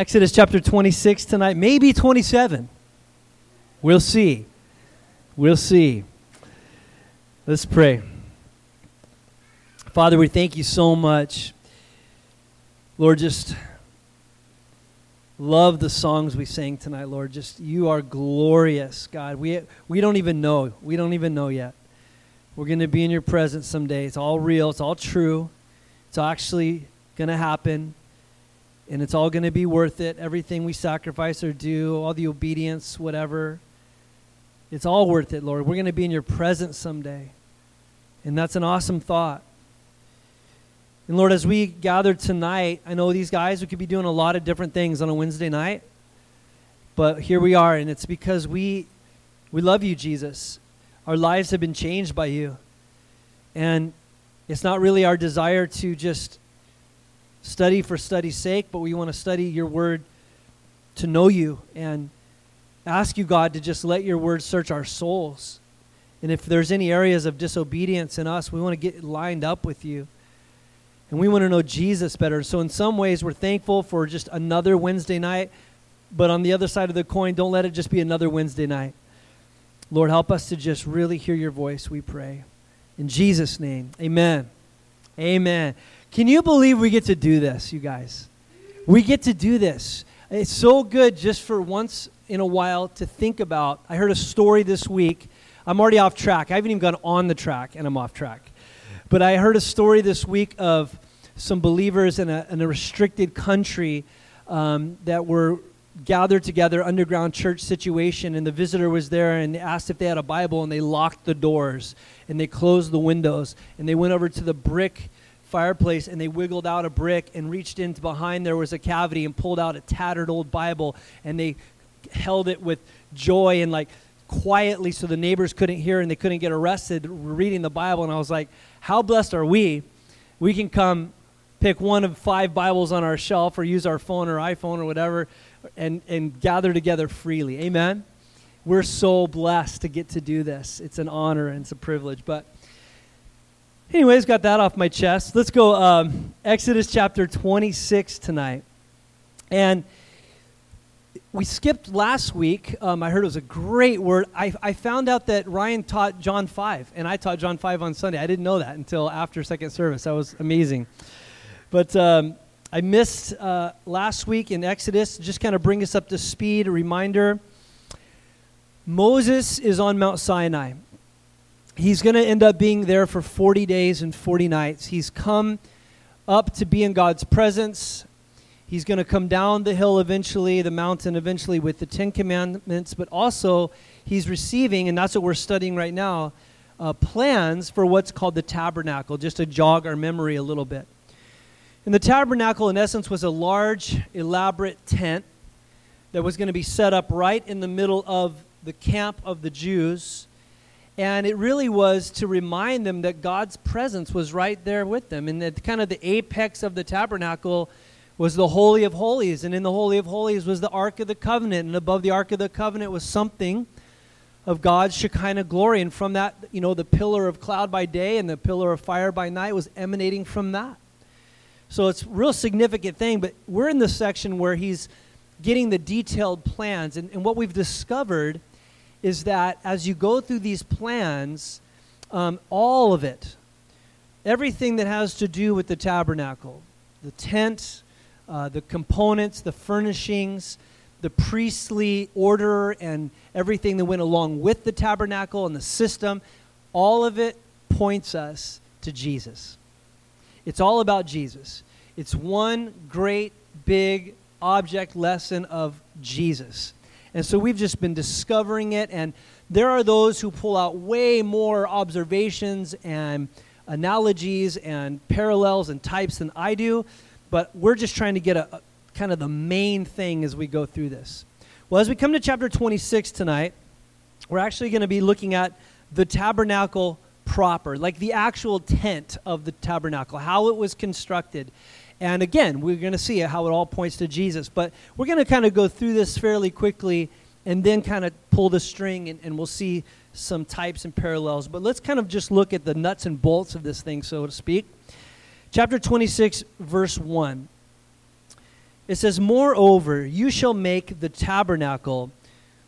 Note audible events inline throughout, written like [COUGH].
Exodus chapter 26 tonight, maybe 27. We'll see. We'll see. Let's pray. Father, we thank you so much. Lord, just love the songs we sang tonight, Lord. Just you are glorious, God. We we don't even know. We don't even know yet. We're going to be in your presence someday. It's all real. It's all true. It's actually going to happen and it's all going to be worth it. Everything we sacrifice or do, all the obedience, whatever, it's all worth it, Lord. We're going to be in your presence someday. And that's an awesome thought. And Lord, as we gather tonight, I know these guys, we could be doing a lot of different things on a Wednesday night, but here we are, and it's because we, we love you, Jesus. Our lives have been changed by you. And it's not really our desire to just study for study's sake, but we want to study your word to know you and ask you, God, to just let your word search our souls. And if there's any areas of disobedience in us, we want to get lined up with you. And we want to know Jesus better. So, in some ways, we're thankful for just another Wednesday night. But on the other side of the coin, don't let it just be another Wednesday night. Lord, help us to just really hear your voice, we pray. In Jesus' name, amen. Amen. Can you believe we get to do this, you guys? We get to do this. It's so good just for once in a while to think about. I heard a story this week. I'm already off track. I haven't even gone on the track, and I'm off track. But I heard a story this week of some believers in a, in a restricted country um, that were gathered together, underground church situation, and the visitor was there and asked if they had a Bible, and they locked the doors and they closed the windows, and they went over to the brick fireplace and they wiggled out a brick and reached into behind there was a cavity and pulled out a tattered old Bible and they held it with joy and like quietly so the neighbors couldn't hear and they couldn't get arrested reading the Bible. And I was like, how blessed are we? We can come pick one of five Bibles on our shelf or use our phone or iPhone or whatever and, and gather together freely. Amen? We're so blessed to get to do this. It's an honor and it's a privilege. But Anyways, got that off my chest. Let's go um, Exodus chapter 26 tonight. And we skipped last week. Um, I heard it was a great word. I, I found out that Ryan taught John 5, and I taught John 5 on Sunday. I didn't know that until after second service. That was amazing. But um, I missed uh, last week in Exodus. Just kind of bring us up to speed, a reminder. Moses is on Mount Sinai he's going to end up being there for 40 days and 40 nights. He's come up to be in God's presence. He's going to come down the hill eventually, the mountain eventually, with the Ten Commandments, but also he's receiving, and that's what we're studying right now, uh, plans for what's called the tabernacle, just to jog our memory a little bit. And the tabernacle, in essence, was a large, elaborate tent that was going to be set up right in the middle of the camp of the Jews and it really was to remind them that God's presence was right there with them. And that kind of the apex of the tabernacle was the Holy of Holies. And in the Holy of Holies was the Ark of the Covenant. And above the Ark of the Covenant was something of God's Shekinah glory. And from that, you know, the pillar of cloud by day and the pillar of fire by night was emanating from that. So it's a real significant thing. But we're in the section where he's getting the detailed plans. And, and what we've discovered is that as you go through these plans, um, all of it, everything that has to do with the tabernacle, the tent, uh, the components, the furnishings, the priestly order, and everything that went along with the tabernacle and the system, all of it points us to Jesus. It's all about Jesus. It's one great, big object lesson of Jesus. And so we've just been discovering it. And there are those who pull out way more observations and analogies and parallels and types than I do. But we're just trying to get a, a kind of the main thing as we go through this. Well, as we come to chapter 26 tonight, we're actually going to be looking at the tabernacle proper, like the actual tent of the tabernacle, how it was constructed. And again, we're going to see how it all points to Jesus. But we're going to kind of go through this fairly quickly and then kind of pull the string and, and we'll see some types and parallels. But let's kind of just look at the nuts and bolts of this thing, so to speak. Chapter 26, verse 1. It says, Moreover, you shall make the tabernacle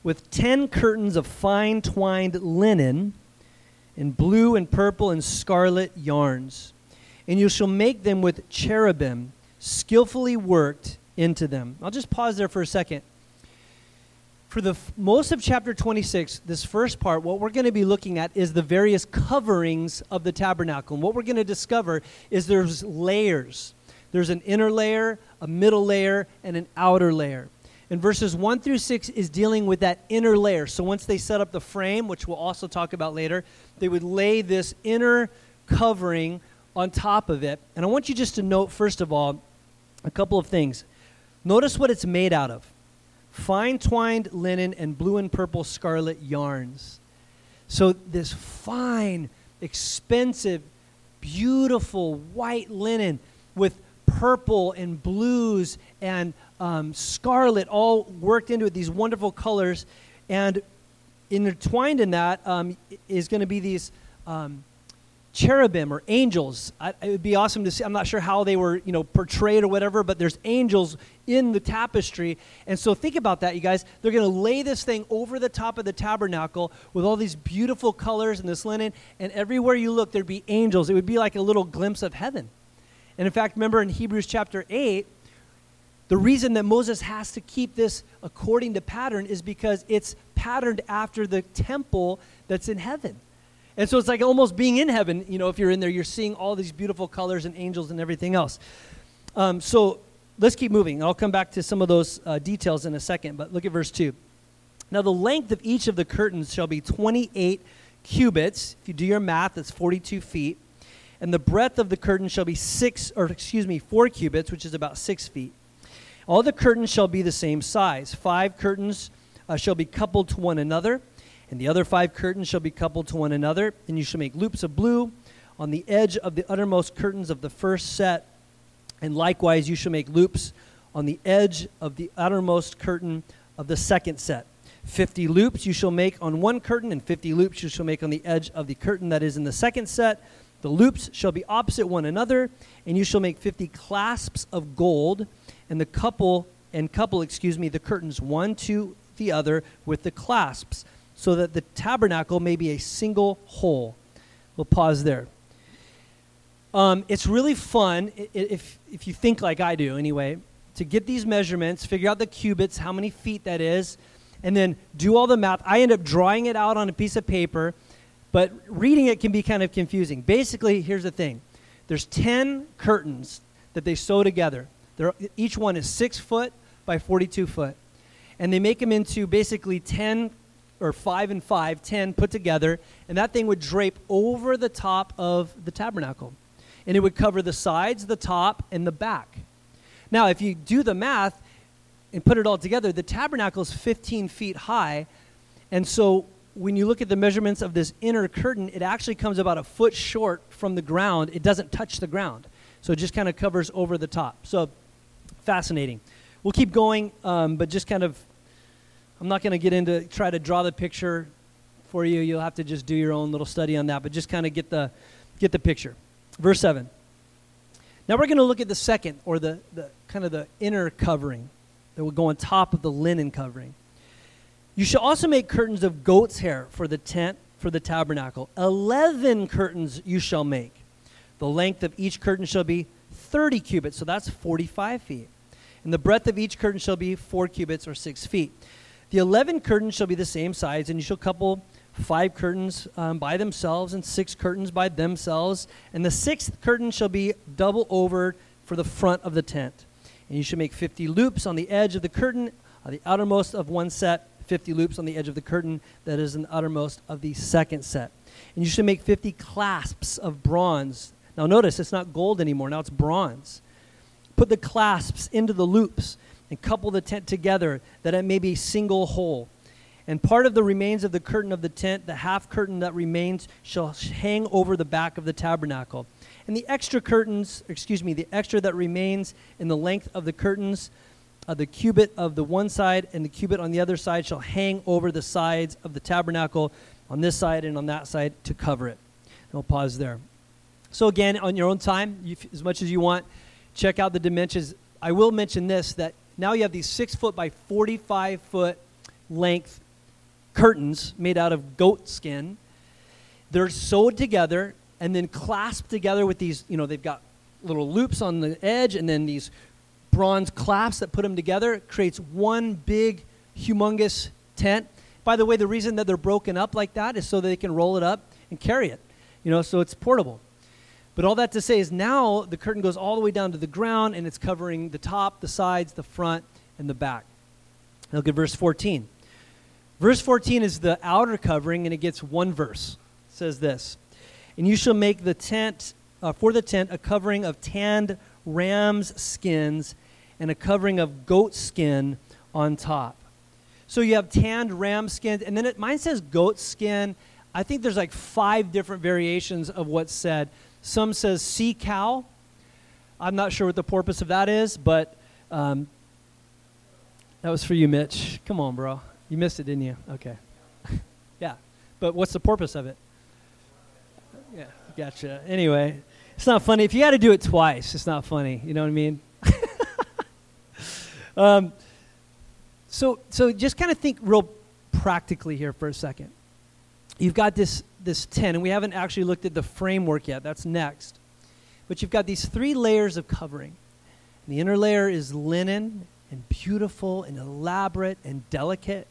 with ten curtains of fine twined linen in blue and purple and scarlet yarns. And you shall make them with cherubim skillfully worked into them. I'll just pause there for a second. For the f- most of chapter 26, this first part, what we're going to be looking at is the various coverings of the tabernacle. And what we're going to discover is there's layers. There's an inner layer, a middle layer, and an outer layer. And verses 1 through 6 is dealing with that inner layer. So once they set up the frame, which we'll also talk about later, they would lay this inner covering on top of it. And I want you just to note, first of all, a couple of things. Notice what it's made out of fine twined linen and blue and purple scarlet yarns. So, this fine, expensive, beautiful white linen with purple and blues and um, scarlet all worked into it, these wonderful colors. And intertwined in that um, is going to be these um, cherubim or angels. I, it would be awesome to see. I'm not sure how they were, you know, portrayed or whatever, but there's angels in the tapestry. And so think about that, you guys. They're going to lay this thing over the top of the tabernacle with all these beautiful colors and this linen. And everywhere you look, there'd be angels. It would be like a little glimpse of heaven. And in fact, remember in Hebrews chapter 8, the reason that Moses has to keep this according to pattern is because it's patterned after the temple that's in heaven. And so it's like almost being in heaven. You know, if you're in there, you're seeing all these beautiful colors and angels and everything else. Um, so let's keep moving. I'll come back to some of those uh, details in a second, but look at verse 2. Now, the length of each of the curtains shall be 28 cubits. If you do your math, that's 42 feet and the breadth of the curtain shall be six, or excuse me, four cubits, which is about six feet. All the curtains shall be the same size. Five curtains uh, shall be coupled to one another, and the other five curtains shall be coupled to one another. And you shall make loops of blue on the edge of the uttermost curtains of the first set, and likewise you shall make loops on the edge of the uttermost curtain of the second set. Fifty loops you shall make on one curtain, and fifty loops you shall make on the edge of the curtain that is in the second set the loops shall be opposite one another, and you shall make 50 clasps of gold, and the couple and couple, excuse me, the curtains one to the other with the clasps, so that the tabernacle may be a single whole. We'll pause there. Um, it's really fun if, if you think like I do, anyway, to get these measurements, figure out the cubits, how many feet that is, and then do all the math. I end up drawing it out on a piece of paper but reading it can be kind of confusing. Basically, here's the thing there's 10 curtains that they sew together. They're, each one is 6 foot by 42 foot. And they make them into basically 10 or 5 and five, ten put together. And that thing would drape over the top of the tabernacle. And it would cover the sides, the top, and the back. Now, if you do the math and put it all together, the tabernacle is 15 feet high. And so when you look at the measurements of this inner curtain, it actually comes about a foot short from the ground. It doesn't touch the ground. So it just kind of covers over the top. So fascinating. We'll keep going, um, but just kind of, I'm not going to get into, try to draw the picture for you. You'll have to just do your own little study on that, but just kind of get the, get the picture. Verse 7. Now we're going to look at the second, or the, the kind of the inner covering that will go on top of the linen covering. You shall also make curtains of goat's hair for the tent, for the tabernacle. Eleven curtains you shall make. The length of each curtain shall be 30 cubits, so that's 45 feet. And the breadth of each curtain shall be 4 cubits or 6 feet. The 11 curtains shall be the same size, and you shall couple five curtains um, by themselves and six curtains by themselves. And the sixth curtain shall be double over for the front of the tent. And you shall make 50 loops on the edge of the curtain, on the outermost of one set 50 loops on the edge of the curtain that is in the outermost of the second set. And you should make 50 clasps of bronze. Now, notice it's not gold anymore, now it's bronze. Put the clasps into the loops and couple the tent together that it may be a single whole. And part of the remains of the curtain of the tent, the half curtain that remains, shall hang over the back of the tabernacle. And the extra curtains, excuse me, the extra that remains in the length of the curtains uh, the cubit of the one side and the cubit on the other side shall hang over the sides of the tabernacle on this side and on that side to cover it. And we'll pause there. So, again, on your own time, you, as much as you want, check out the dimensions. I will mention this that now you have these six foot by 45 foot length curtains made out of goat skin. They're sewed together and then clasped together with these, you know, they've got little loops on the edge and then these bronze clasps that put them together. Creates one big, humongous tent. By the way, the reason that they're broken up like that is so they can roll it up and carry it, you know, so it's portable. But all that to say is now the curtain goes all the way down to the ground and it's covering the top, the sides, the front, and the back. Now look at verse 14. Verse 14 is the outer covering and it gets one verse. It says this And you shall make the tent, uh, for the tent, a covering of tanned ram's skins and a covering of goat skin on top. So you have tanned ram skin, and then it, mine says goat skin. I think there's like five different variations of what's said. Some says sea cow. I'm not sure what the purpose of that is, but um, that was for you, Mitch. Come on, bro. You missed it, didn't you? Okay. [LAUGHS] yeah. But what's the purpose of it? Yeah, gotcha. Anyway, it's not funny. If you had to do it twice, it's not funny. You know what I mean? [LAUGHS] um, so, so just kind of think real practically here for a second. You've got this this tent, and we haven't actually looked at the framework yet. That's next. But you've got these three layers of covering. And the inner layer is linen and beautiful and elaborate and delicate.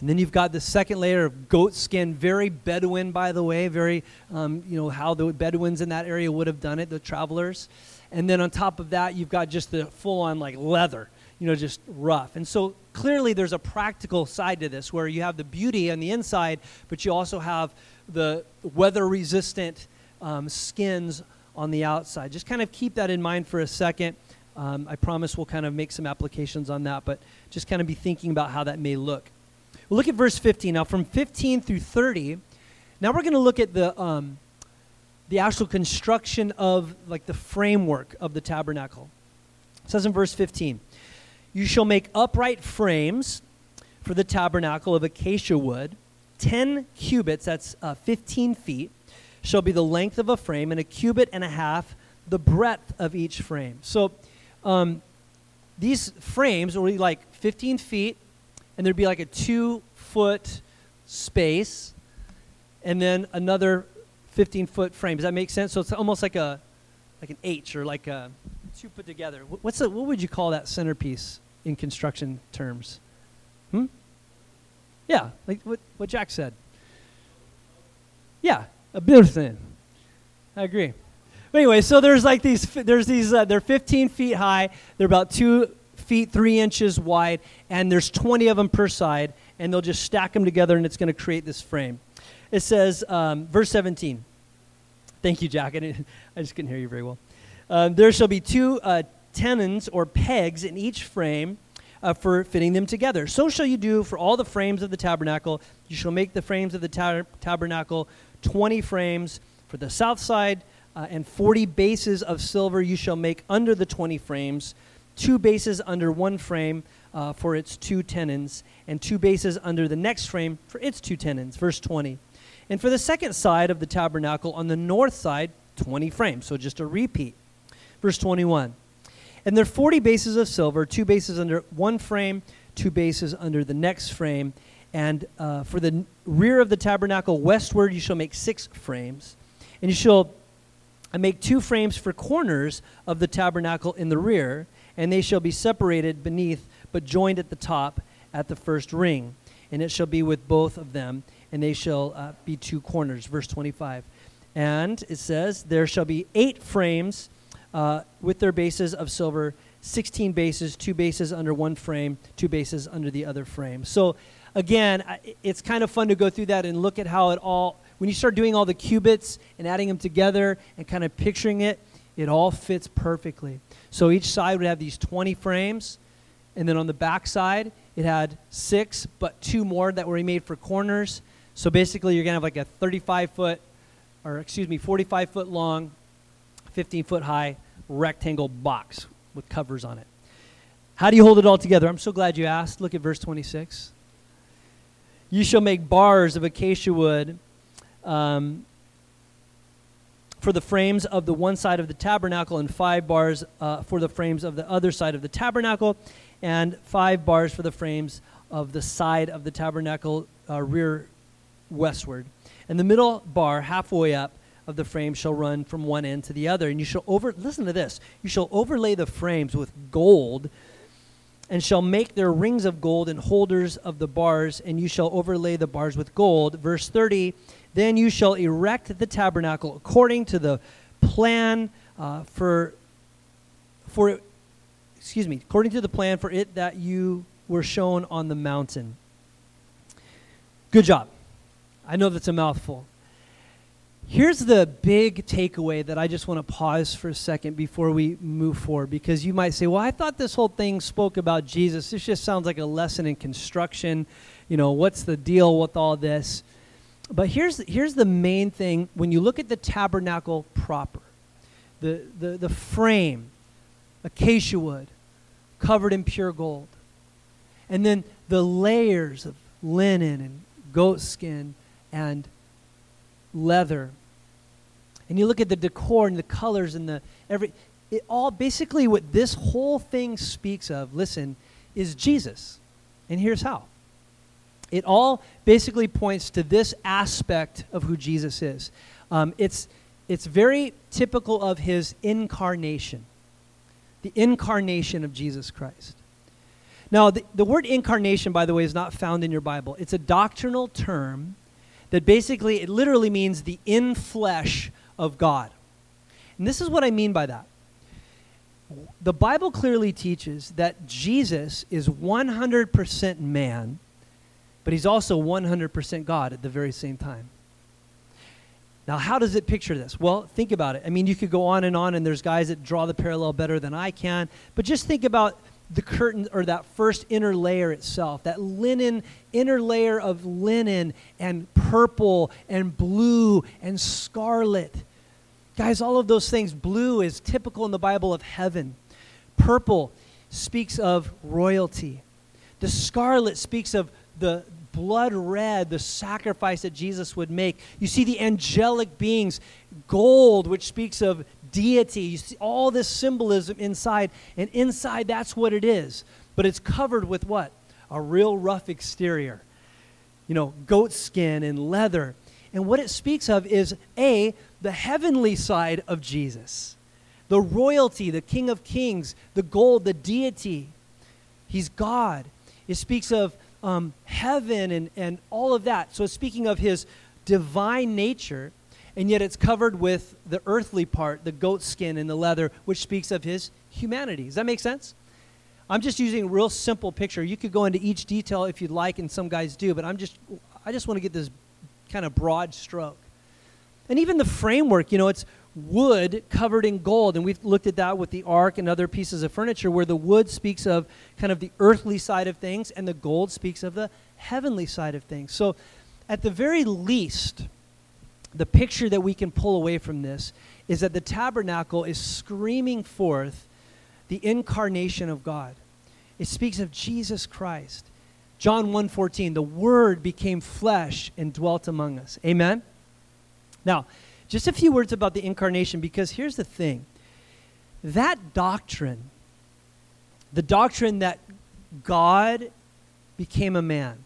And then you've got the second layer of goat skin, very Bedouin, by the way, very, um, you know, how the Bedouins in that area would have done it, the travelers. And then on top of that, you've got just the full on like leather, you know, just rough. And so clearly there's a practical side to this where you have the beauty on the inside, but you also have the weather resistant um, skins on the outside. Just kind of keep that in mind for a second. Um, I promise we'll kind of make some applications on that, but just kind of be thinking about how that may look. We'll look at verse 15. Now, from 15 through 30, now we're going to look at the, um, the actual construction of like the framework of the tabernacle. It says in verse 15, You shall make upright frames for the tabernacle of acacia wood 10 cubits, that's uh, 15 feet, shall be the length of a frame, and a cubit and a half the breadth of each frame. So um, these frames will be like 15 feet, and there'd be like a two foot space, and then another 15 foot frame. Does that make sense? So it's almost like a like an H or like a two put together. What's the, what would you call that centerpiece in construction terms? Hmm? Yeah, like what, what Jack said. Yeah, a building. I agree. But anyway, so there's like these, there's these, uh, they're 15 feet high, they're about two feet, three inches wide, and there's 20 of them per side, and they'll just stack them together, and it's going to create this frame. It says, um, verse 17. Thank you, Jack. I, [LAUGHS] I, just couldn't hear you very well. Um, there shall be two uh, tenons or pegs in each frame uh, for fitting them together. So shall you do for all the frames of the tabernacle. You shall make the frames of the tab- tabernacle 20 frames for the south side, uh, and 40 bases of silver you shall make under the 20 frames, two bases under one frame uh, for its two tenons, and two bases under the next frame for its two tenons. Verse 20. And for the second side of the tabernacle, on the north side, 20 frames. So just a repeat. Verse 21. And there are 40 bases of silver, two bases under one frame, two bases under the next frame. And uh, for the rear of the tabernacle westward, you shall make six frames. And you shall uh, make two frames for corners of the tabernacle in the rear, and they shall be separated beneath, but joined at the top at the first ring. And it shall be with both of them, and they shall uh, be two corners. Verse 25. And it says, There shall be eight frames uh, with their bases of silver, 16 bases, two bases under one frame, two bases under the other frame. So again, it's kind of fun to go through that and look at how it all, when you start doing all the cubits and adding them together and kind of picturing it, it all fits perfectly. So each side would have these 20 frames, and then on the back side, it had six, but two more that were made for corners. So basically, you're going to have like a 35 foot, or excuse me, 45 foot long, 15 foot high rectangle box with covers on it. How do you hold it all together? I'm so glad you asked. Look at verse 26. You shall make bars of acacia wood. Um, for the frames of the one side of the tabernacle, and five bars uh, for the frames of the other side of the tabernacle, and five bars for the frames of the side of the tabernacle uh, rear westward. And the middle bar, halfway up of the frame, shall run from one end to the other. And you shall over, listen to this, you shall overlay the frames with gold, and shall make their rings of gold and holders of the bars, and you shall overlay the bars with gold. Verse 30 Then you shall erect the tabernacle according to the plan uh, for, for excuse me, according to the plan for it that you were shown on the mountain. Good job. I know that's a mouthful. Here's the big takeaway that I just want to pause for a second before we move forward because you might say, well, I thought this whole thing spoke about Jesus. This just sounds like a lesson in construction. You know, what's the deal with all this? But here's, here's the main thing when you look at the tabernacle proper the, the, the frame, acacia wood, covered in pure gold, and then the layers of linen and goat skin and leather. And you look at the decor and the colors and the every it all basically what this whole thing speaks of, listen, is Jesus. And here's how. It all basically points to this aspect of who Jesus is. Um, it's, it's very typical of his incarnation, the incarnation of Jesus Christ. Now, the, the word incarnation, by the way, is not found in your Bible. It's a doctrinal term that basically, it literally means the in flesh of God. And this is what I mean by that. The Bible clearly teaches that Jesus is 100% man, but he's also 100% God at the very same time. Now, how does it picture this? Well, think about it. I mean, you could go on and on, and there's guys that draw the parallel better than I can, but just think about the curtain or that first inner layer itself, that linen, inner layer of linen and purple and blue and scarlet. Guys, all of those things, blue is typical in the Bible of heaven. Purple speaks of royalty. The scarlet speaks of the blood red, the sacrifice that Jesus would make. You see the angelic beings, gold, which speaks of deity. You see all this symbolism inside, and inside that's what it is. But it's covered with what? A real rough exterior. You know, goat skin and leather. And what it speaks of is A, the heavenly side of Jesus, the royalty, the King of Kings, the gold, the deity. He's God. It speaks of um, heaven and, and all of that. So, speaking of his divine nature, and yet it's covered with the earthly part, the goat skin and the leather, which speaks of his humanity. Does that make sense? I'm just using a real simple picture. You could go into each detail if you'd like, and some guys do, but I'm just I just want to get this kind of broad stroke. And even the framework, you know, it's wood covered in gold. And we've looked at that with the ark and other pieces of furniture where the wood speaks of kind of the earthly side of things and the gold speaks of the heavenly side of things. So, at the very least, the picture that we can pull away from this is that the tabernacle is screaming forth the incarnation of God. It speaks of Jesus Christ. John 1:14, the word became flesh and dwelt among us. Amen. Now, just a few words about the incarnation because here's the thing. That doctrine, the doctrine that God became a man.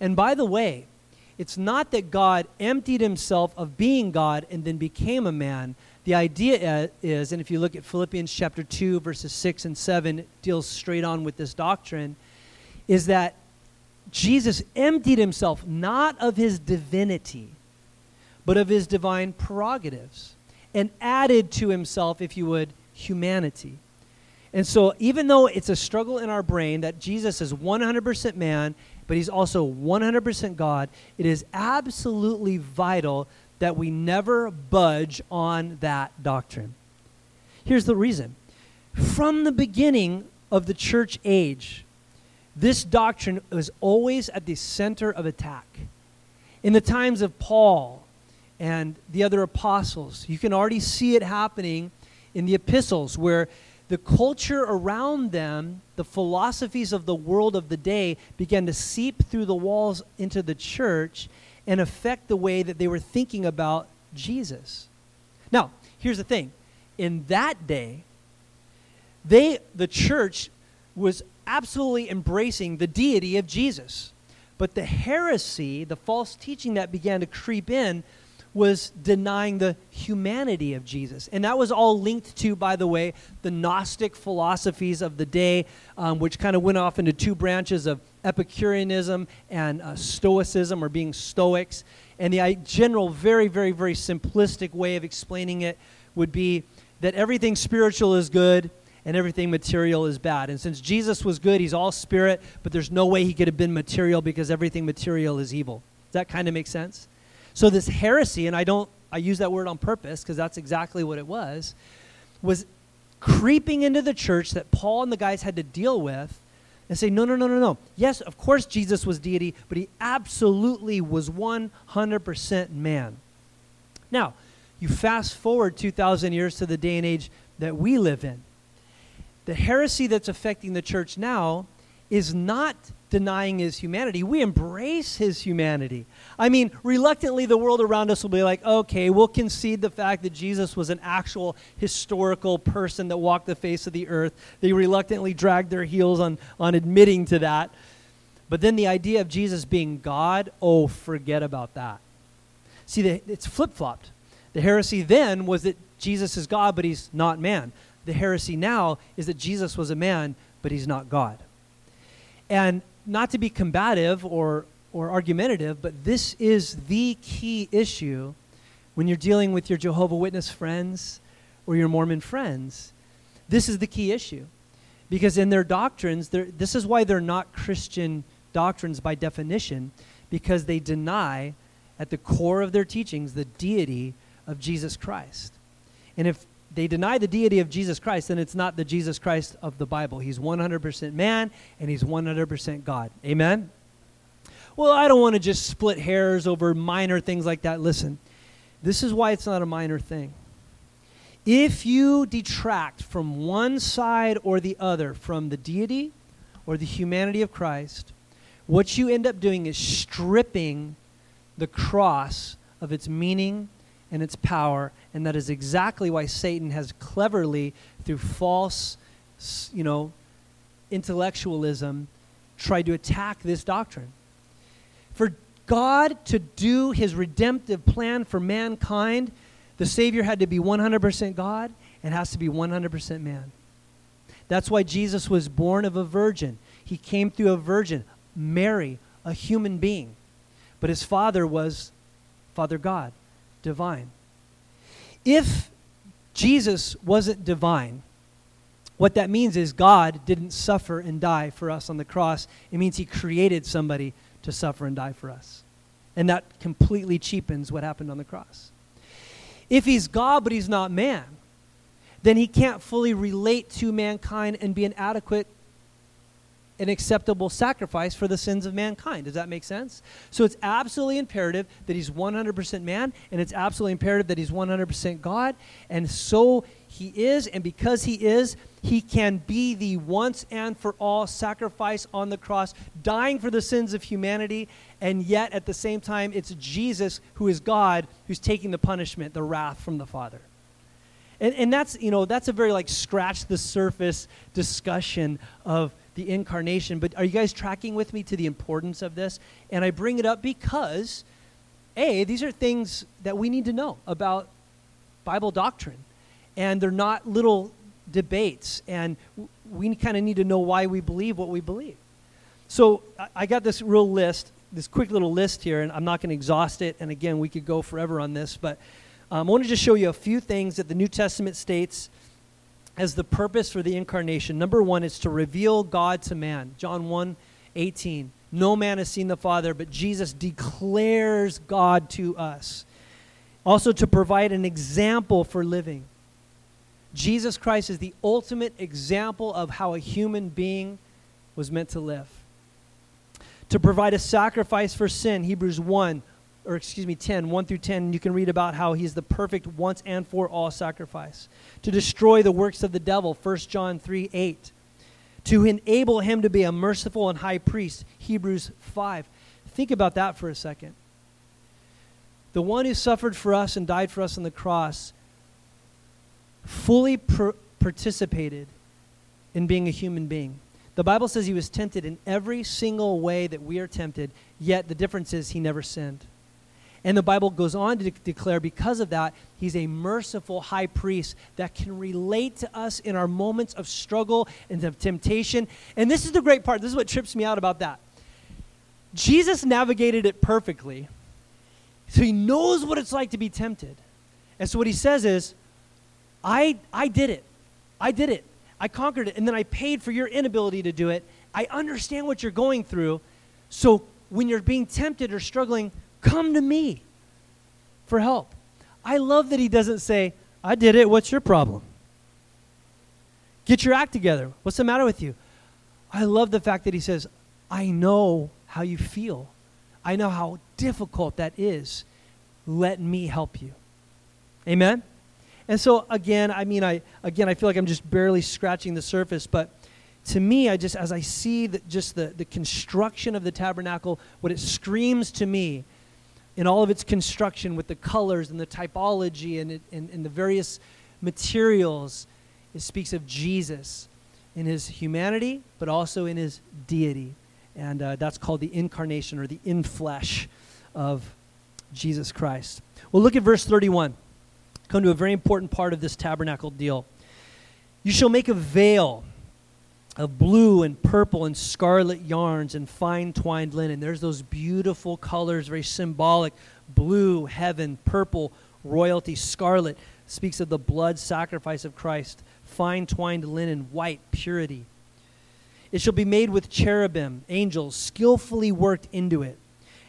And by the way, it's not that God emptied himself of being God and then became a man. The idea is, and if you look at Philippians chapter 2, verses 6 and 7, it deals straight on with this doctrine, is that Jesus emptied himself not of his divinity, but of his divine prerogatives, and added to himself, if you would, humanity. And so, even though it's a struggle in our brain that Jesus is 100% man but he's also 100% God, it is absolutely vital that we never budge on that doctrine. Here's the reason from the beginning of the church age, this doctrine was always at the center of attack. In the times of Paul and the other apostles, you can already see it happening in the epistles where the culture around them, the philosophies of the world of the day, began to seep through the walls into the church and affect the way that they were thinking about Jesus. Now, here's the thing. In that day, they the church was absolutely embracing the deity of Jesus. But the heresy, the false teaching that began to creep in was denying the humanity of Jesus. And that was all linked to, by the way, the Gnostic philosophies of the day, um, which kind of went off into two branches of Epicureanism and uh, Stoicism, or being Stoics. And the general, very, very, very simplistic way of explaining it would be that everything spiritual is good and everything material is bad. And since Jesus was good, he's all spirit, but there's no way he could have been material because everything material is evil. Does that kind of make sense? So this heresy, and I don't I use that word on purpose because that's exactly what it was, was creeping into the church that Paul and the guys had to deal with and say, no, no, no, no, no. Yes, of course Jesus was deity, but he absolutely was 100% man. Now, you fast forward 2,000 years to the day and age that we live in. The heresy that's affecting the church now is not denying his humanity. We embrace his humanity. I mean, reluctantly, the world around us will be like, okay, we'll concede the fact that Jesus was an actual historical person that walked the face of the earth. They reluctantly drag their heels on, on admitting to that. But then the idea of Jesus being God, oh, forget about that. See, the, it's flip flopped. The heresy then was that Jesus is God, but he's not man. The heresy now is that Jesus was a man, but he's not God. And not to be combative or, or argumentative, but this is the key issue when you're dealing with your Jehovah Witness friends or your Mormon friends. This is the key issue. Because in their doctrines, this is why they're not Christian doctrines by definition, because they deny at the core of their teachings the deity of Jesus Christ. And if they deny the deity of Jesus Christ, then it's not the Jesus Christ of the Bible. He's 100% man and he's 100% God. Amen? Well, I don't want to just split hairs over minor things like that. Listen, this is why it's not a minor thing. If you detract from one side or the other from the deity or the humanity of Christ, what you end up doing is stripping the cross of its meaning and its power. And that is exactly why Satan has cleverly, through false, you know, intellectualism, tried to attack this doctrine. For God to do his redemptive plan for mankind, the Savior had to be 100% God and has to be 100% man. That's why Jesus was born of a virgin. He came through a virgin, Mary, a human being. But his father was Father God divine. If Jesus wasn't divine, what that means is God didn't suffer and die for us on the cross. It means he created somebody to suffer and die for us. And that completely cheapens what happened on the cross. If he's God but he's not man, then he can't fully relate to mankind and be an adequate an acceptable sacrifice for the sins of mankind. Does that make sense? So it's absolutely imperative that he's 100% man, and it's absolutely imperative that he's 100% God. And so he is, and because he is, he can be the once and for all sacrifice on the cross, dying for the sins of humanity, and yet at the same time, it's Jesus who is God who's taking the punishment, the wrath from the Father. And, and that's, you know, that's a very like scratch the surface discussion of the incarnation. But are you guys tracking with me to the importance of this? And I bring it up because, A, these are things that we need to know about Bible doctrine. And they're not little debates. And we kind of need to know why we believe what we believe. So I got this real list, this quick little list here, and I'm not going to exhaust it. And again, we could go forever on this. But um, I want to just show you a few things that the New Testament states as the purpose for the incarnation. Number one is to reveal God to man. John 1 18. No man has seen the Father, but Jesus declares God to us. Also, to provide an example for living. Jesus Christ is the ultimate example of how a human being was meant to live. To provide a sacrifice for sin, Hebrews 1 or excuse me, 10, 1 through 10, you can read about how he's the perfect once and for all sacrifice. To destroy the works of the devil, 1 John 3, 8. To enable him to be a merciful and high priest, Hebrews 5. Think about that for a second. The one who suffered for us and died for us on the cross fully per- participated in being a human being. The Bible says he was tempted in every single way that we are tempted, yet the difference is he never sinned. And the Bible goes on to de- declare because of that, he's a merciful high priest that can relate to us in our moments of struggle and of temptation. And this is the great part. This is what trips me out about that. Jesus navigated it perfectly. So he knows what it's like to be tempted. And so what he says is, I, I did it. I did it. I conquered it. And then I paid for your inability to do it. I understand what you're going through. So when you're being tempted or struggling, Come to me for help. I love that he doesn't say, I did it. What's your problem? Get your act together. What's the matter with you? I love the fact that he says, I know how you feel. I know how difficult that is. Let me help you. Amen? And so again, I mean, I again, I feel like I'm just barely scratching the surface, but to me, I just as I see that just the, the construction of the tabernacle, what it screams to me in all of its construction with the colors and the typology and, it, and, and the various materials, it speaks of Jesus in his humanity, but also in his deity. And uh, that's called the incarnation or the in flesh of Jesus Christ. Well, look at verse 31. Come to a very important part of this tabernacle deal. You shall make a veil of blue and purple and scarlet yarns and fine twined linen. There's those beautiful colors, very symbolic blue, heaven, purple, royalty, scarlet speaks of the blood sacrifice of Christ, fine twined linen, white, purity. It shall be made with cherubim, angels, skillfully worked into it.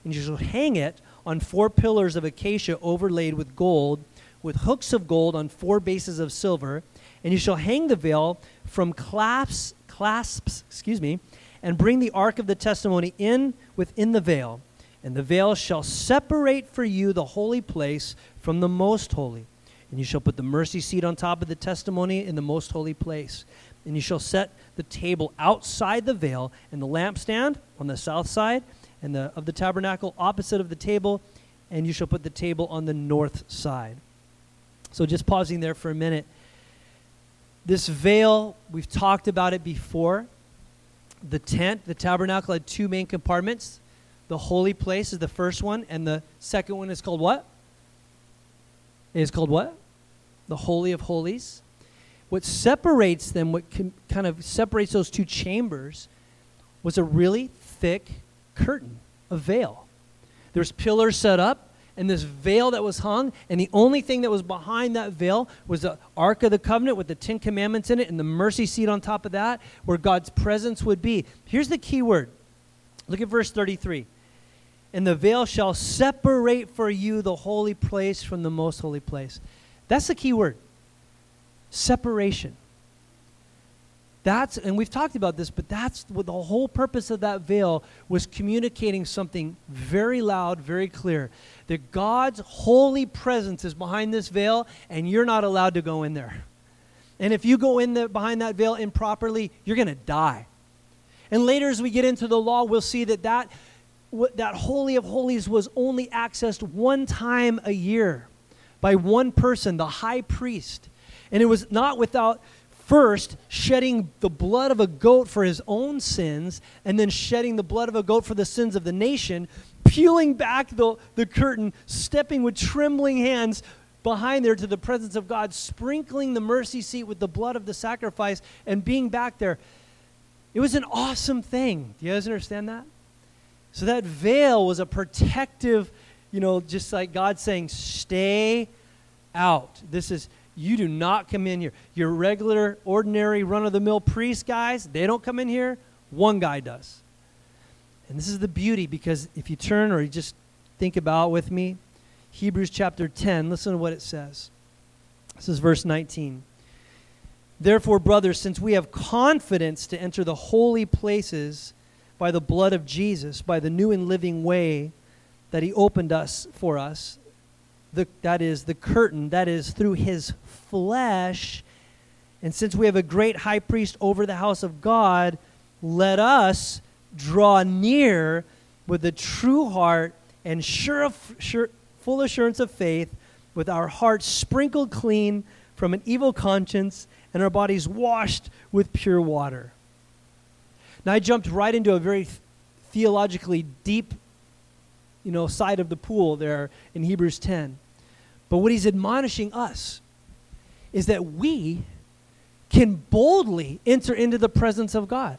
And you shall hang it on four pillars of acacia overlaid with gold, with hooks of gold on four bases of silver. And you shall hang the veil from clasps clasps, excuse me, and bring the ark of the testimony in within the veil. And the veil shall separate for you the holy place from the most holy. And you shall put the mercy seat on top of the testimony in the most holy place. And you shall set the table outside the veil, and the lampstand on the south side and the, of the tabernacle opposite of the table, and you shall put the table on the north side. So just pausing there for a minute. This veil, we've talked about it before. The tent, the tabernacle had two main compartments. The holy place is the first one, and the second one is called what? It is called what? The Holy of Holies. What separates them, what kind of separates those two chambers, was a really thick curtain, a veil. There's pillars set up, and this veil that was hung, and the only thing that was behind that veil was the Ark of the Covenant with the Ten Commandments in it and the mercy seat on top of that, where God's presence would be. Here's the key word. Look at verse 33. And the veil shall separate for you the holy place from the most holy place. That's the key word. Separation. That's, and we've talked about this, but that's what the whole purpose of that veil was communicating something very loud, very clear. That God's holy presence is behind this veil, and you're not allowed to go in there. And if you go in there behind that veil improperly, you're going to die. And later, as we get into the law, we'll see that that, that Holy of Holies was only accessed one time a year by one person, the high priest. And it was not without first shedding the blood of a goat for his own sins, and then shedding the blood of a goat for the sins of the nation, peeling back the, the curtain, stepping with trembling hands behind there to the presence of God, sprinkling the mercy seat with the blood of the sacrifice, and being back there. It was an awesome thing. Do you guys understand that? So that veil was a protective, you know, just like God saying, stay out. This is you do not come in here. Your regular, ordinary, run of the mill priest guys, they don't come in here. One guy does. And this is the beauty because if you turn or you just think about with me, Hebrews chapter 10, listen to what it says. This is verse 19. Therefore, brothers, since we have confidence to enter the holy places by the blood of Jesus, by the new and living way that he opened us for us, the, that is the curtain, that is through his flesh. And since we have a great high priest over the house of God, let us draw near with a true heart and sure, sure, full assurance of faith, with our hearts sprinkled clean from an evil conscience and our bodies washed with pure water. Now I jumped right into a very theologically deep, you know, side of the pool there in Hebrews 10. But what he's admonishing us is that we can boldly enter into the presence of God.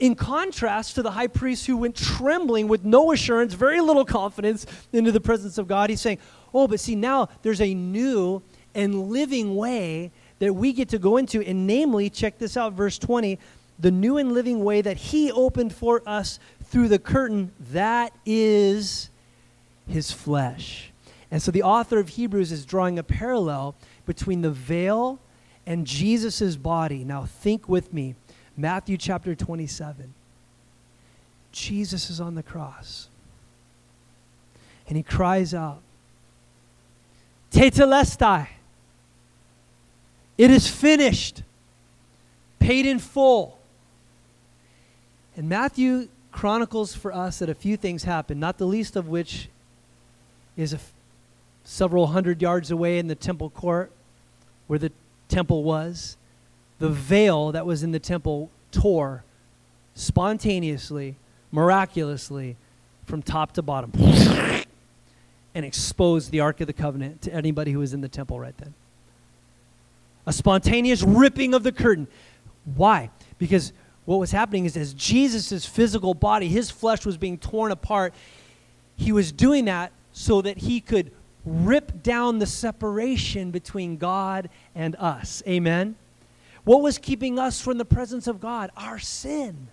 In contrast to the high priest who went trembling with no assurance, very little confidence into the presence of God, he's saying, Oh, but see, now there's a new and living way that we get to go into. And namely, check this out, verse 20 the new and living way that he opened for us through the curtain, that is his flesh. And so the author of Hebrews is drawing a parallel between the veil and Jesus' body. Now, think with me Matthew chapter 27. Jesus is on the cross. And he cries out, Tetelestai. It is finished, paid in full. And Matthew chronicles for us that a few things happened, not the least of which is several hundred yards away in the temple court where the temple was. The veil that was in the temple tore spontaneously, miraculously, from top to bottom [LAUGHS] and exposed the Ark of the Covenant to anybody who was in the temple right then. A spontaneous ripping of the curtain. Why? Because what was happening is as Jesus' physical body, his flesh was being torn apart, he was doing that so that he could rip down the separation between God and us. Amen? What was keeping us from the presence of God? Our sin.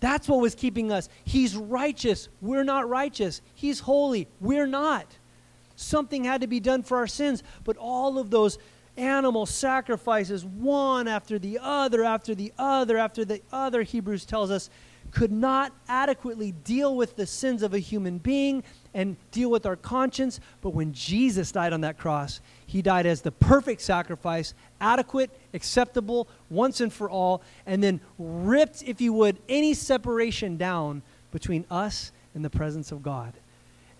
That's what was keeping us. He's righteous. We're not righteous. He's holy. We're not. Something had to be done for our sins. But all of those animal sacrifices, one after the other, after the other, after the other, Hebrews tells us, could not adequately deal with the sins of a human being and deal with our conscience. But when Jesus died on that cross, he died as the perfect sacrifice, adequate, acceptable, once and for all, and then ripped, if you would, any separation down between us and the presence of God.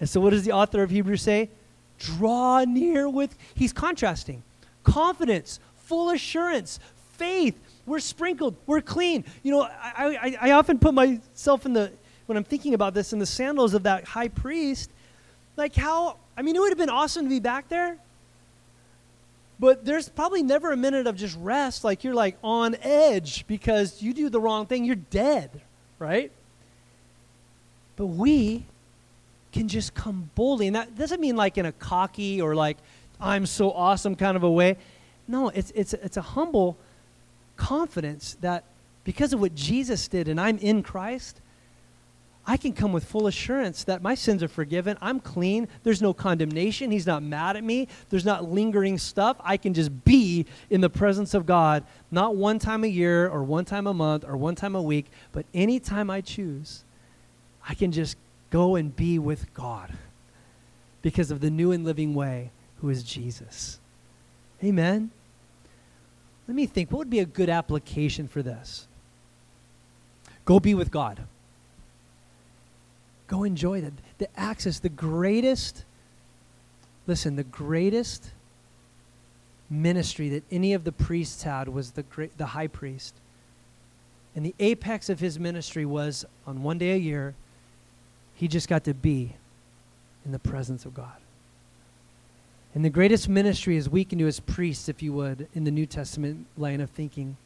And so, what does the author of Hebrews say? Draw near with, he's contrasting confidence, full assurance, faith. We're sprinkled, we're clean. You know, I, I, I often put myself in the, when I'm thinking about this, in the sandals of that high priest. Like, how, I mean, it would have been awesome to be back there. But there's probably never a minute of just rest. Like, you're like on edge because you do the wrong thing, you're dead, right? But we can just come boldly. And that doesn't mean like in a cocky or like, I'm so awesome kind of a way. No, it's, it's, it's a humble confidence that because of what Jesus did and I'm in Christ, I can come with full assurance that my sins are forgiven. I'm clean. There's no condemnation. He's not mad at me. There's not lingering stuff. I can just be in the presence of God, not one time a year or one time a month or one time a week, but anytime I choose, I can just go and be with God because of the new and living way who is Jesus. Amen. Let me think what would be a good application for this? Go be with God. Go enjoy the, the access, the greatest, listen, the greatest ministry that any of the priests had was the, great, the high priest. And the apex of his ministry was on one day a year, he just got to be in the presence of God. And the greatest ministry as we can do as priests, if you would, in the New Testament line of thinking,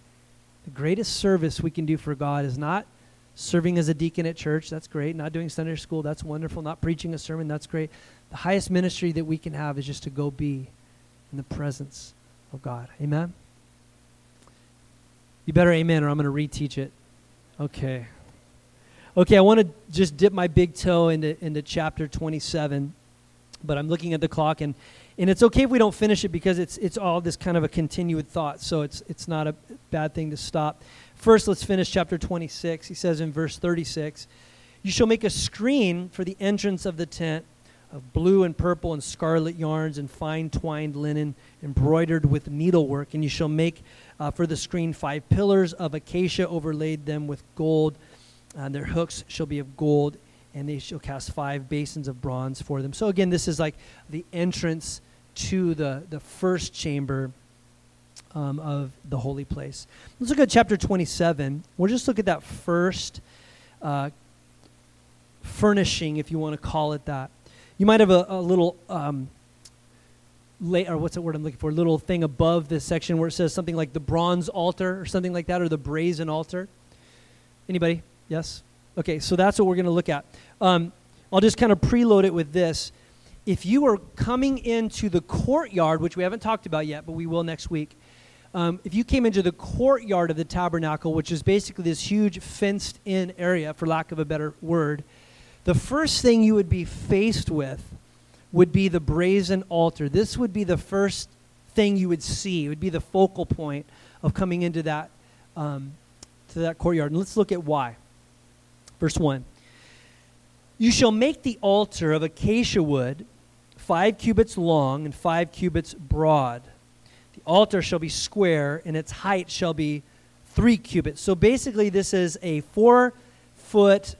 the greatest service we can do for God is not serving as a deacon at church, that's great. Not doing Sunday school, that's wonderful. Not preaching a sermon, that's great. The highest ministry that we can have is just to go be in the presence of God. Amen? You better amen, or I'm going to reteach it. Okay. Okay, I want to just dip my big toe into, into chapter 27, but I'm looking at the clock, and and it's okay if we don't finish it because it's, it's all this kind of a continued thought, so it's, it's not a bad thing to stop. First, let's finish chapter 26. He says in verse 36 You shall make a screen for the entrance of the tent of blue and purple and scarlet yarns and fine twined linen embroidered with needlework. And you shall make uh, for the screen five pillars of acacia, overlaid them with gold. And their hooks shall be of gold, and they shall cast five basins of bronze for them. So, again, this is like the entrance to the, the first chamber um, of the holy place. Let's look at chapter 27. We'll just look at that first uh, furnishing, if you want to call it that. You might have a, a little, um, lay, or what's the word I'm looking for? Little thing above this section where it says something like the bronze altar or something like that, or the brazen altar. Anybody? Yes? Okay, so that's what we're going to look at. Um, I'll just kind of preload it with this. If you are coming into the courtyard, which we haven't talked about yet, but we will next week, um, if you came into the courtyard of the tabernacle, which is basically this huge fenced in area, for lack of a better word, the first thing you would be faced with would be the brazen altar. This would be the first thing you would see. It would be the focal point of coming into that, um, to that courtyard. And let's look at why. Verse 1. You shall make the altar of acacia wood, five cubits long and five cubits broad. Altar shall be square, and its height shall be three cubits. So basically, this is a four foot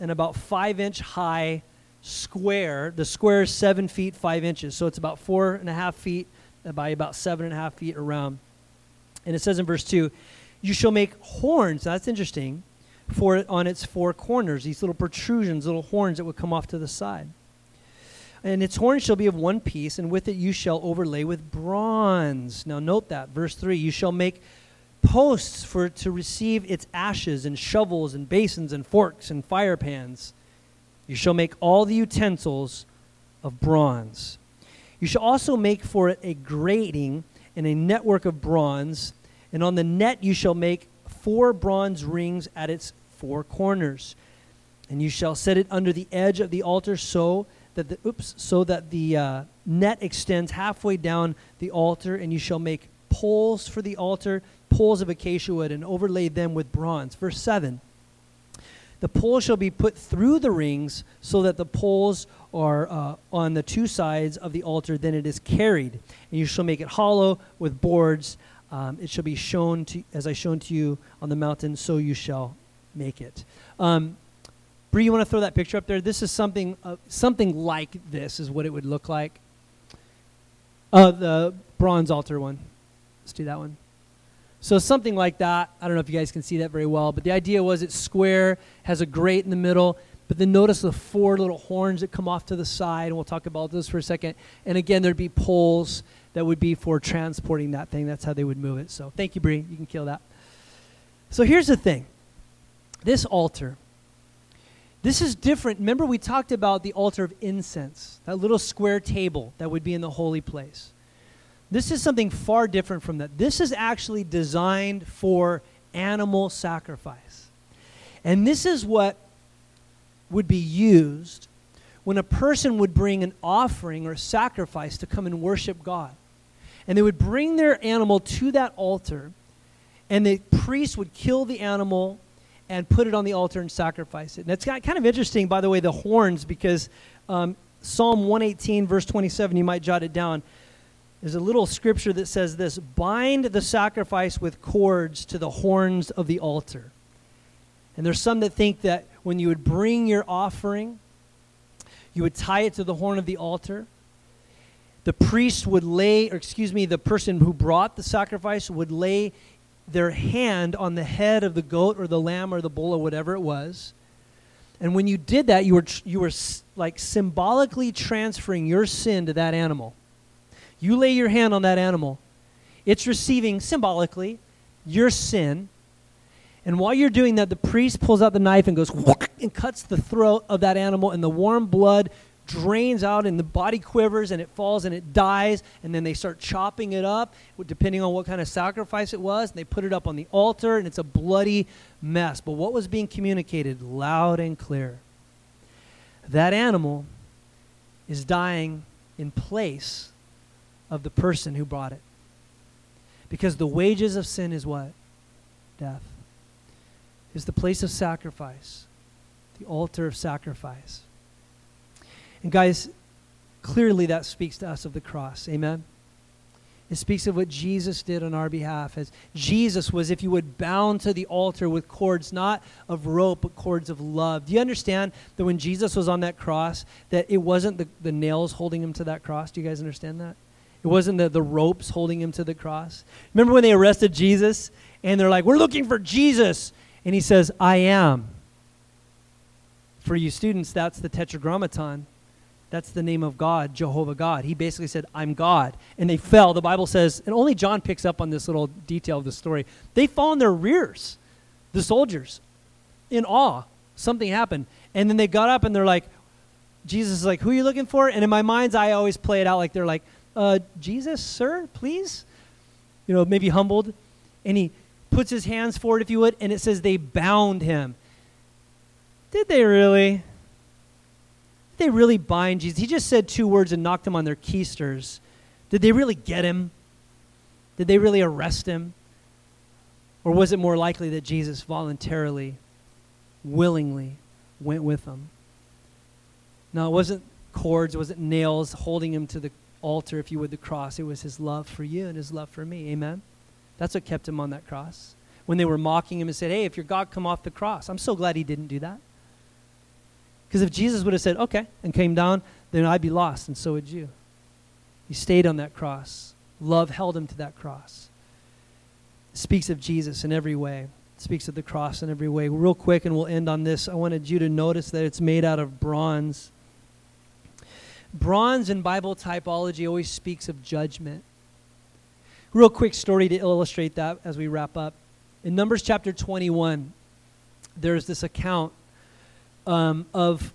and about five inch high square. The square is seven feet, five inches. So it's about four and a half feet by about seven and a half feet around. And it says in verse 2 You shall make horns. That's interesting for it on its four corners, these little protrusions, little horns that would come off to the side. And its horns shall be of one piece, and with it you shall overlay with bronze. Now note that, verse 3 You shall make posts for to receive its ashes, and shovels, and basins, and forks, and fire pans. You shall make all the utensils of bronze. You shall also make for it a grating and a network of bronze, and on the net you shall make four bronze rings at its four corners. And you shall set it under the edge of the altar so that the oops so that the uh, net extends halfway down the altar, and you shall make poles for the altar, poles of acacia wood, and overlay them with bronze. Verse seven. The pole shall be put through the rings so that the poles are uh, on the two sides of the altar. Then it is carried, and you shall make it hollow with boards um, it shall be shown to, as I shown to you on the mountain, so you shall make it. Um, Bree, you want to throw that picture up there? This is something, uh, something like this is what it would look like. Uh, the bronze altar one. Let's do that one. So something like that. I don't know if you guys can see that very well, but the idea was it's square, has a grate in the middle, but then notice the four little horns that come off to the side, and we'll talk about those for a second. And again, there'd be poles that would be for transporting that thing. That's how they would move it. So thank you, Bree. You can kill that. So here's the thing this altar, this is different. Remember, we talked about the altar of incense, that little square table that would be in the holy place. This is something far different from that. This is actually designed for animal sacrifice. And this is what would be used when a person would bring an offering or sacrifice to come and worship God. And they would bring their animal to that altar, and the priest would kill the animal and put it on the altar and sacrifice it. And it's kind of interesting, by the way, the horns, because um, Psalm 118, verse 27, you might jot it down. There's a little scripture that says this Bind the sacrifice with cords to the horns of the altar. And there's some that think that when you would bring your offering, you would tie it to the horn of the altar, the priest would lay, or excuse me, the person who brought the sacrifice would lay their hand on the head of the goat or the lamb or the bull or whatever it was. And when you did that, you were, you were like symbolically transferring your sin to that animal. You lay your hand on that animal, it's receiving symbolically your sin. And while you're doing that, the priest pulls out the knife and goes and cuts the throat of that animal, and the warm blood drains out and the body quivers and it falls and it dies and then they start chopping it up depending on what kind of sacrifice it was and they put it up on the altar and it's a bloody mess. But what was being communicated loud and clear? That animal is dying in place of the person who brought it. Because the wages of sin is what? Death. Is the place of sacrifice the altar of sacrifice and guys, clearly that speaks to us of the cross. Amen. It speaks of what Jesus did on our behalf. As Jesus was, if you would, bound to the altar with cords not of rope, but cords of love. Do you understand that when Jesus was on that cross, that it wasn't the, the nails holding him to that cross? Do you guys understand that? It wasn't the, the ropes holding him to the cross. Remember when they arrested Jesus and they're like, We're looking for Jesus. And he says, I am. For you students, that's the tetragrammaton. That's the name of God, Jehovah God. He basically said, I'm God. And they fell. The Bible says, and only John picks up on this little detail of the story. They fall on their rears, the soldiers, in awe. Something happened. And then they got up and they're like, Jesus is like, Who are you looking for? And in my mind's I always play it out like they're like, uh, Jesus, sir, please? You know, maybe humbled. And he puts his hands forward, if you would, and it says they bound him. Did they really? They really bind Jesus? He just said two words and knocked them on their keisters. Did they really get him? Did they really arrest him? Or was it more likely that Jesus voluntarily, willingly went with them? No, it wasn't cords, it wasn't nails holding him to the altar, if you would, the cross. It was his love for you and his love for me. Amen? That's what kept him on that cross. When they were mocking him and said, Hey, if you're God, come off the cross. I'm so glad he didn't do that. Because if Jesus would have said, Okay, and came down, then I'd be lost, and so would you. He stayed on that cross. Love held him to that cross. It speaks of Jesus in every way. It speaks of the cross in every way. Real quick, and we'll end on this. I wanted you to notice that it's made out of bronze. Bronze in Bible typology always speaks of judgment. Real quick story to illustrate that as we wrap up. In Numbers chapter 21, there's this account um, of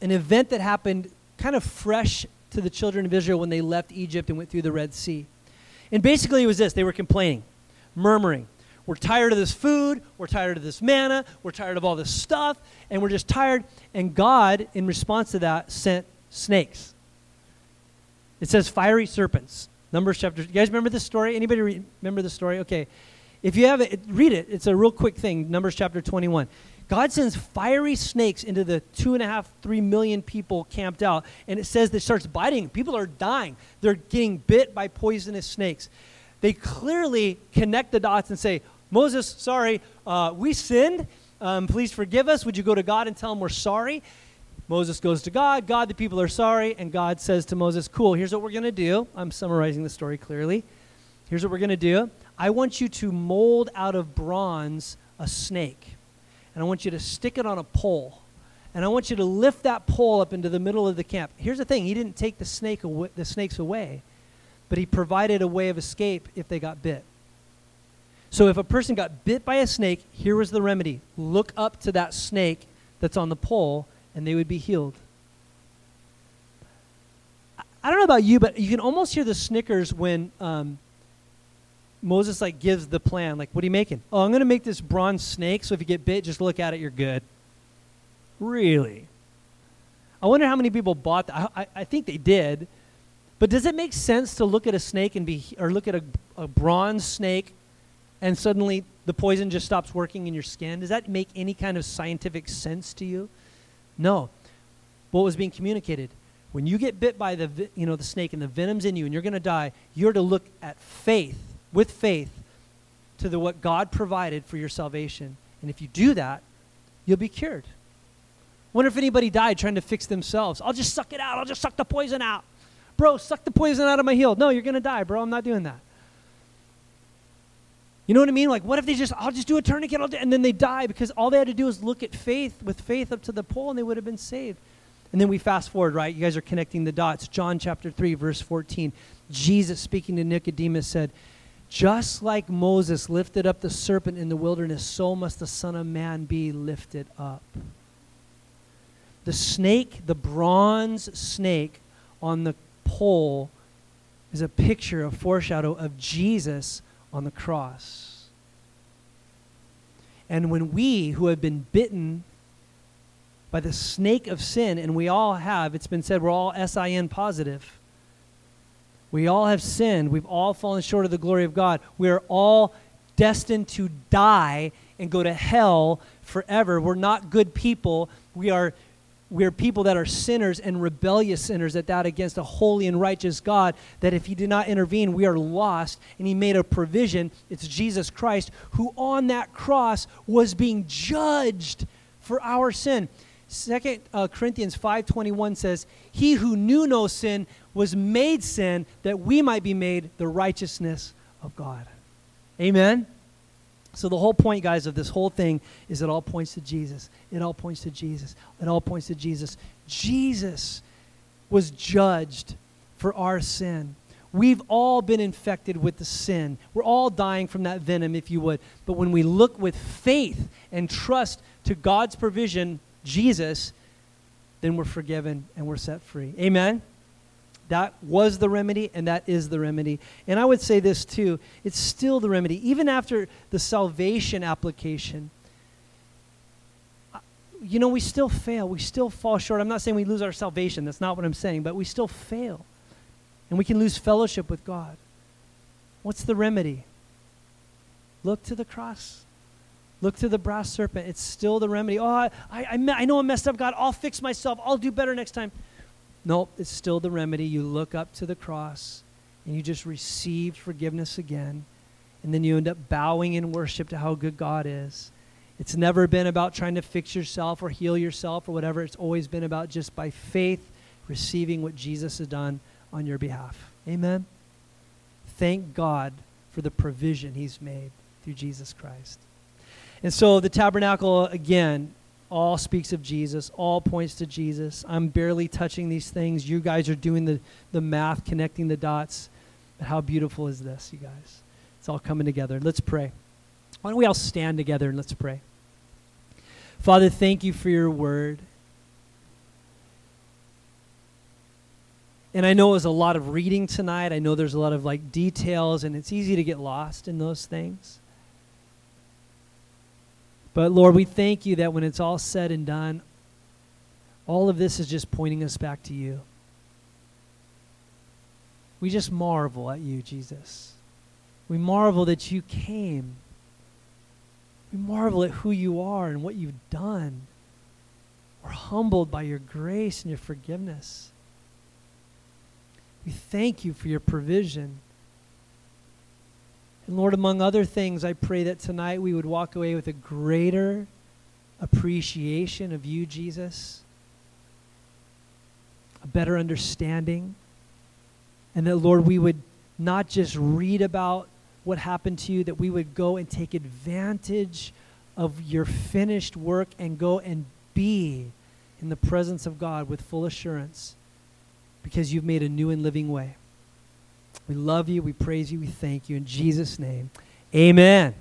an event that happened kind of fresh to the children of Israel when they left Egypt and went through the Red Sea. And basically, it was this they were complaining, murmuring. We're tired of this food. We're tired of this manna. We're tired of all this stuff. And we're just tired. And God, in response to that, sent snakes. It says fiery serpents. Numbers chapter. You guys remember this story? Anybody re- remember the story? Okay. If you have it, read it. It's a real quick thing. Numbers chapter 21. God sends fiery snakes into the two and a half, three million people camped out, and it says that starts biting. People are dying. They're getting bit by poisonous snakes. They clearly connect the dots and say, Moses, sorry, uh, we sinned. Um, please forgive us. Would you go to God and tell him we're sorry? Moses goes to God. God, the people are sorry. And God says to Moses, Cool, here's what we're going to do. I'm summarizing the story clearly. Here's what we're going to do I want you to mold out of bronze a snake. And I want you to stick it on a pole. And I want you to lift that pole up into the middle of the camp. Here's the thing He didn't take the, snake the snakes away, but He provided a way of escape if they got bit. So if a person got bit by a snake, here was the remedy look up to that snake that's on the pole and they would be healed. I don't know about you, but you can almost hear the snickers when um, Moses like gives the plan. Like, what are you making? Oh, I'm going to make this bronze snake. So if you get bit, just look at it. You're good. Really? I wonder how many people bought that. I, I, I think they did. But does it make sense to look at a snake and be, or look at a, a bronze snake, and suddenly the poison just stops working in your skin? Does that make any kind of scientific sense to you? No. What was being communicated? When you get bit by the, you know, the snake and the venom's in you and you're going to die, you're to look at faith, with faith, to the what God provided for your salvation. And if you do that, you'll be cured. Wonder if anybody died trying to fix themselves. I'll just suck it out. I'll just suck the poison out. Bro, suck the poison out of my heel. No, you're going to die, bro. I'm not doing that. You know what I mean? Like, what if they just, I'll just do a tourniquet, I'll and then they die because all they had to do was look at faith, with faith up to the pole, and they would have been saved. And then we fast forward, right? You guys are connecting the dots. John chapter 3, verse 14. Jesus speaking to Nicodemus said, Just like Moses lifted up the serpent in the wilderness, so must the Son of Man be lifted up. The snake, the bronze snake on the pole, is a picture, a foreshadow of Jesus on the cross. And when we who have been bitten by the snake of sin, and we all have, it's been said we're all SIN positive. We all have sinned. We've all fallen short of the glory of God. We are all destined to die and go to hell forever. We're not good people. We are we're people that are sinners and rebellious sinners at that against a holy and righteous God that if he did not intervene we are lost and he made a provision it's Jesus Christ who on that cross was being judged for our sin Second uh, Corinthians 5:21 says, "He who knew no sin was made sin that we might be made the righteousness of God." Amen. So the whole point, guys, of this whole thing is it all points to Jesus. It all points to Jesus. It all points to Jesus. Jesus was judged for our sin. We've all been infected with the sin. We're all dying from that venom, if you would. But when we look with faith and trust to God's provision, Jesus, then we're forgiven and we're set free. Amen? That was the remedy, and that is the remedy. And I would say this too it's still the remedy. Even after the salvation application, you know, we still fail. We still fall short. I'm not saying we lose our salvation. That's not what I'm saying. But we still fail and we can lose fellowship with God. What's the remedy? Look to the cross. Look to the brass serpent. It's still the remedy. Oh, I, I, I know I messed up, God. I'll fix myself. I'll do better next time. Nope, it's still the remedy. You look up to the cross and you just receive forgiveness again. And then you end up bowing in worship to how good God is. It's never been about trying to fix yourself or heal yourself or whatever. It's always been about just by faith receiving what Jesus has done on your behalf. Amen. Thank God for the provision He's made through Jesus Christ. And so the tabernacle, again, all speaks of Jesus, all points to Jesus. I'm barely touching these things. You guys are doing the, the math, connecting the dots. But how beautiful is this, you guys? It's all coming together. Let's pray. Why don't we all stand together and let's pray? Father, thank you for your word. And I know it was a lot of reading tonight. I know there's a lot of like details, and it's easy to get lost in those things. But Lord, we thank you that when it's all said and done, all of this is just pointing us back to you. We just marvel at you, Jesus. We marvel that you came. We marvel at who you are and what you've done. We're humbled by your grace and your forgiveness. We thank you for your provision. And Lord, among other things, I pray that tonight we would walk away with a greater appreciation of you, Jesus, a better understanding, and that, Lord, we would not just read about what happened to you, that we would go and take advantage of your finished work and go and be in the presence of God with full assurance because you've made a new and living way. We love you. We praise you. We thank you. In Jesus' name, amen.